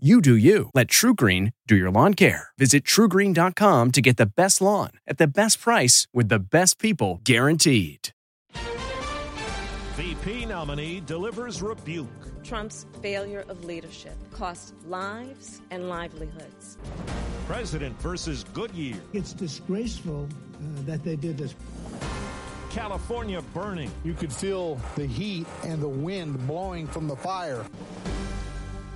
You do you. Let TruGreen do your lawn care. Visit trugreen.com to get the best lawn at the best price with the best people guaranteed. VP nominee delivers rebuke. Trump's failure of leadership cost lives and livelihoods. President versus Goodyear. It's disgraceful uh, that they did this. California burning. You could feel the heat and the wind blowing from the fire.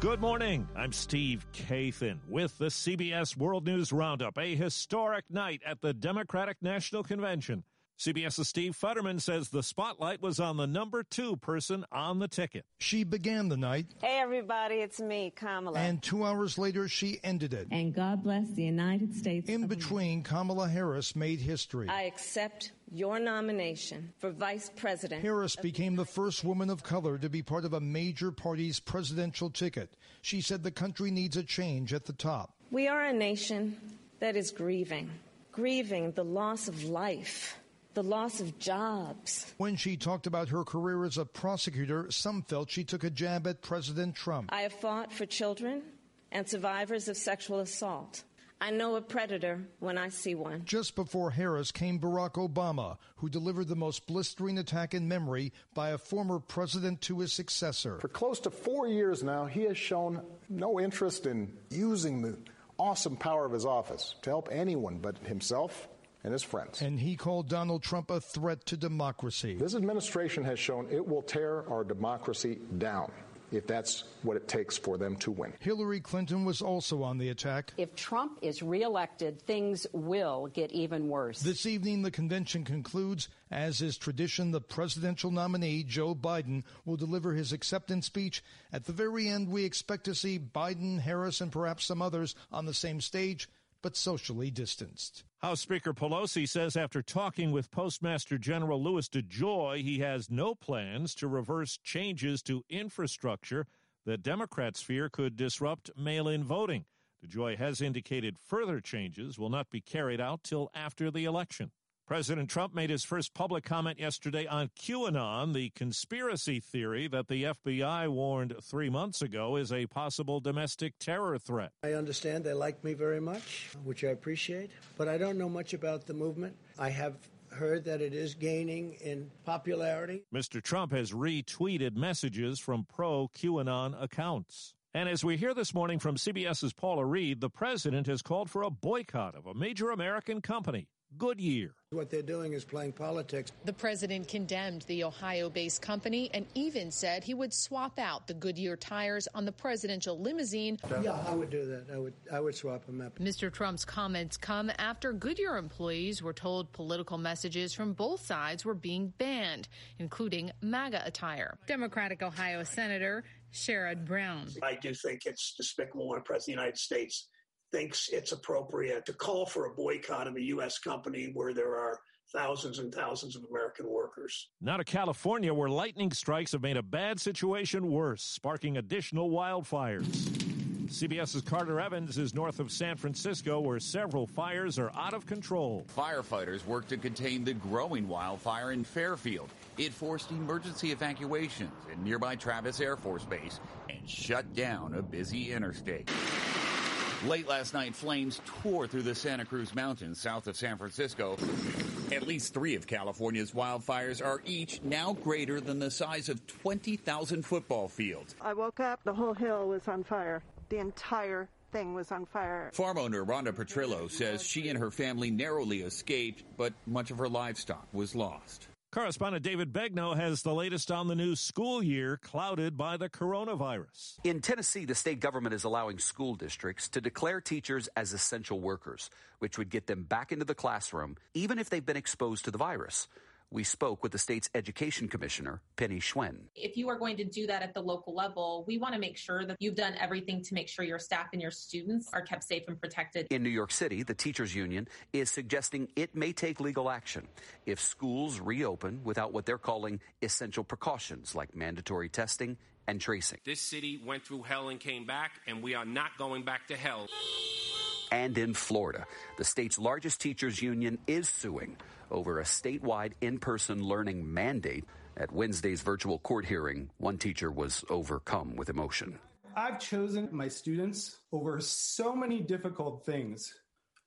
Good morning. I'm Steve Kathan with the CBS World News Roundup, a historic night at the Democratic National Convention. CBS's Steve Futterman says the spotlight was on the number two person on the ticket. She began the night. Hey, everybody, it's me, Kamala. And two hours later, she ended it. And God bless the United States. In between, Kamala Harris made history. I accept your nomination for vice president. Harris became the first woman of color to be part of a major party's presidential ticket. She said the country needs a change at the top. We are a nation that is grieving, grieving the loss of life the loss of jobs. When she talked about her career as a prosecutor, some felt she took a jab at President Trump. I have fought for children and survivors of sexual assault. I know a predator when I see one. Just before Harris came Barack Obama, who delivered the most blistering attack in memory by a former president to his successor. For close to four years now, he has shown no interest in using the awesome power of his office to help anyone but himself and his friends. And he called Donald Trump a threat to democracy. This administration has shown it will tear our democracy down if that's what it takes for them to win. Hillary Clinton was also on the attack. If Trump is reelected, things will get even worse. This evening, the convention concludes. As is tradition, the presidential nominee, Joe Biden, will deliver his acceptance speech. At the very end, we expect to see Biden, Harris, and perhaps some others on the same stage but socially distanced. House Speaker Pelosi says after talking with Postmaster General Louis DeJoy, he has no plans to reverse changes to infrastructure that Democrats fear could disrupt mail in voting. DeJoy has indicated further changes will not be carried out till after the election. President Trump made his first public comment yesterday on QAnon, the conspiracy theory that the FBI warned three months ago is a possible domestic terror threat. I understand they like me very much, which I appreciate, but I don't know much about the movement. I have heard that it is gaining in popularity. Mr. Trump has retweeted messages from pro QAnon accounts. And as we hear this morning from CBS's Paula Reid, the president has called for a boycott of a major American company. Goodyear. What they're doing is playing politics. The president condemned the Ohio based company and even said he would swap out the Goodyear tires on the presidential limousine. Yeah, I would do that. I would I would swap them out. Mr. Trump's comments come after Goodyear employees were told political messages from both sides were being banned, including MAGA attire. Democratic Ohio Senator Sherrod Brown. I do think it's despicable when a president of the United States thinks it's appropriate to call for a boycott of a U.S. company where there are thousands and thousands of American workers. Now to California, where lightning strikes have made a bad situation worse, sparking additional wildfires. CBS's Carter Evans is north of San Francisco, where several fires are out of control. Firefighters work to contain the growing wildfire in Fairfield. It forced emergency evacuations in nearby Travis Air Force Base and shut down a busy interstate. Late last night, flames tore through the Santa Cruz Mountains south of San Francisco. At least three of California's wildfires are each now greater than the size of 20,000 football fields. I woke up, the whole hill was on fire. The entire thing was on fire. Farm owner Rhonda Petrillo says she and her family narrowly escaped, but much of her livestock was lost. Correspondent David Begnaud has the latest on the new school year clouded by the coronavirus. In Tennessee, the state government is allowing school districts to declare teachers as essential workers, which would get them back into the classroom even if they've been exposed to the virus. We spoke with the state's education commissioner, Penny Schwinn. If you are going to do that at the local level, we want to make sure that you've done everything to make sure your staff and your students are kept safe and protected. In New York City, the teachers union is suggesting it may take legal action if schools reopen without what they're calling essential precautions like mandatory testing and tracing. This city went through hell and came back, and we are not going back to hell. And in Florida, the state's largest teachers union is suing over a statewide in person learning mandate. At Wednesday's virtual court hearing, one teacher was overcome with emotion. I've chosen my students over so many difficult things.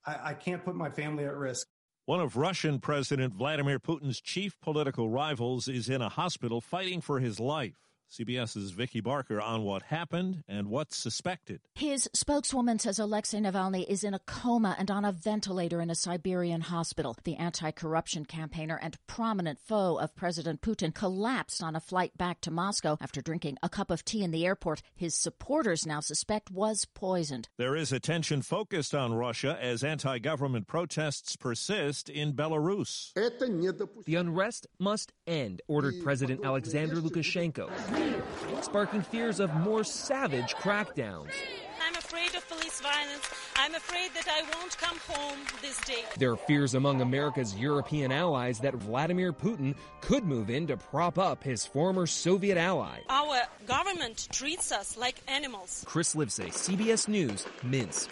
I, I can't put my family at risk. One of Russian President Vladimir Putin's chief political rivals is in a hospital fighting for his life. CBS's Vicki Barker on what happened and what's suspected. His spokeswoman says Alexei Navalny is in a coma and on a ventilator in a Siberian hospital. The anti corruption campaigner and prominent foe of President Putin collapsed on a flight back to Moscow after drinking a cup of tea in the airport. His supporters now suspect was poisoned. There is attention focused on Russia as anti government protests persist in Belarus. The unrest must end, ordered President Alexander Lukashenko sparking fears of more savage crackdowns. I'm afraid of police violence. I'm afraid that I won't come home this day. There are fears among America's European allies that Vladimir Putin could move in to prop up his former Soviet ally. Our government treats us like animals. Chris Livesay, CBS News, Minsk.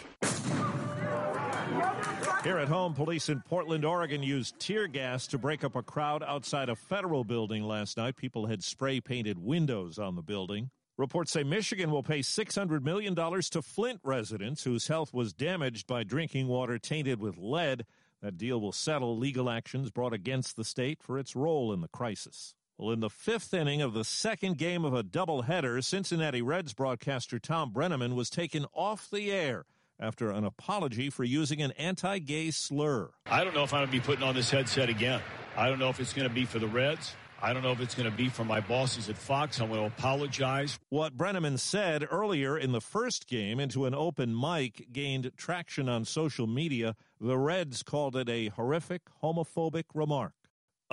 Here at home, police in Portland, Oregon used tear gas to break up a crowd outside a federal building last night. People had spray painted windows on the building. Reports say Michigan will pay $600 million to Flint residents whose health was damaged by drinking water tainted with lead. That deal will settle legal actions brought against the state for its role in the crisis. Well, in the fifth inning of the second game of a doubleheader, Cincinnati Reds broadcaster Tom Brennaman was taken off the air after an apology for using an anti gay slur. I don't know if I'm going to be putting on this headset again. I don't know if it's going to be for the Reds. I don't know if it's going to be for my bosses at Fox. I'm going to apologize. What Brennaman said earlier in the first game into an open mic gained traction on social media. The Reds called it a horrific homophobic remark.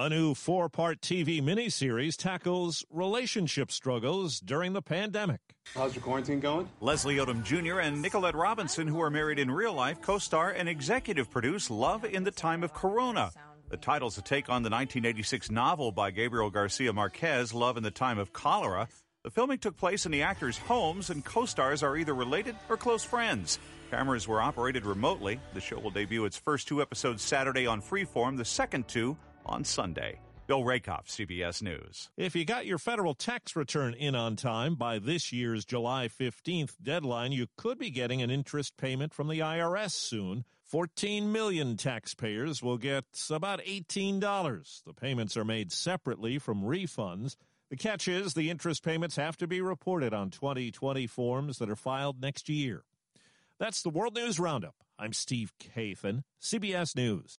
A new four part TV miniseries tackles relationship struggles during the pandemic. How's your quarantine going? Leslie Odom Jr. and Nicolette Robinson, who are married in real life, co star and executive produce Love in the Time of Corona. The title's a take on the 1986 novel by Gabriel Garcia Marquez, Love in the Time of Cholera. The filming took place in the actors' homes, and co stars are either related or close friends. Cameras were operated remotely. The show will debut its first two episodes Saturday on Freeform, the second two on Sunday. Bill Rakoff, CBS News. If you got your federal tax return in on time by this year's July 15th deadline, you could be getting an interest payment from the IRS soon. 14 million taxpayers will get about $18. The payments are made separately from refunds. The catch is the interest payments have to be reported on 2020 forms that are filed next year. That's the World News Roundup. I'm Steve Kathan, CBS News.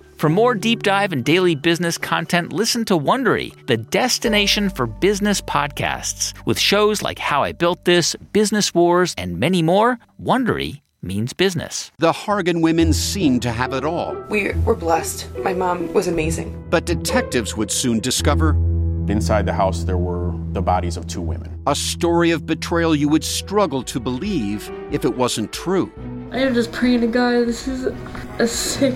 For more deep dive and daily business content, listen to Wondery, the destination for business podcasts. With shows like How I Built This, Business Wars, and many more, Wondery means business. The Hargan women seemed to have it all. We were blessed. My mom was amazing. But detectives would soon discover Inside the house, there were the bodies of two women. A story of betrayal you would struggle to believe if it wasn't true. I am just praying to God, this is a sick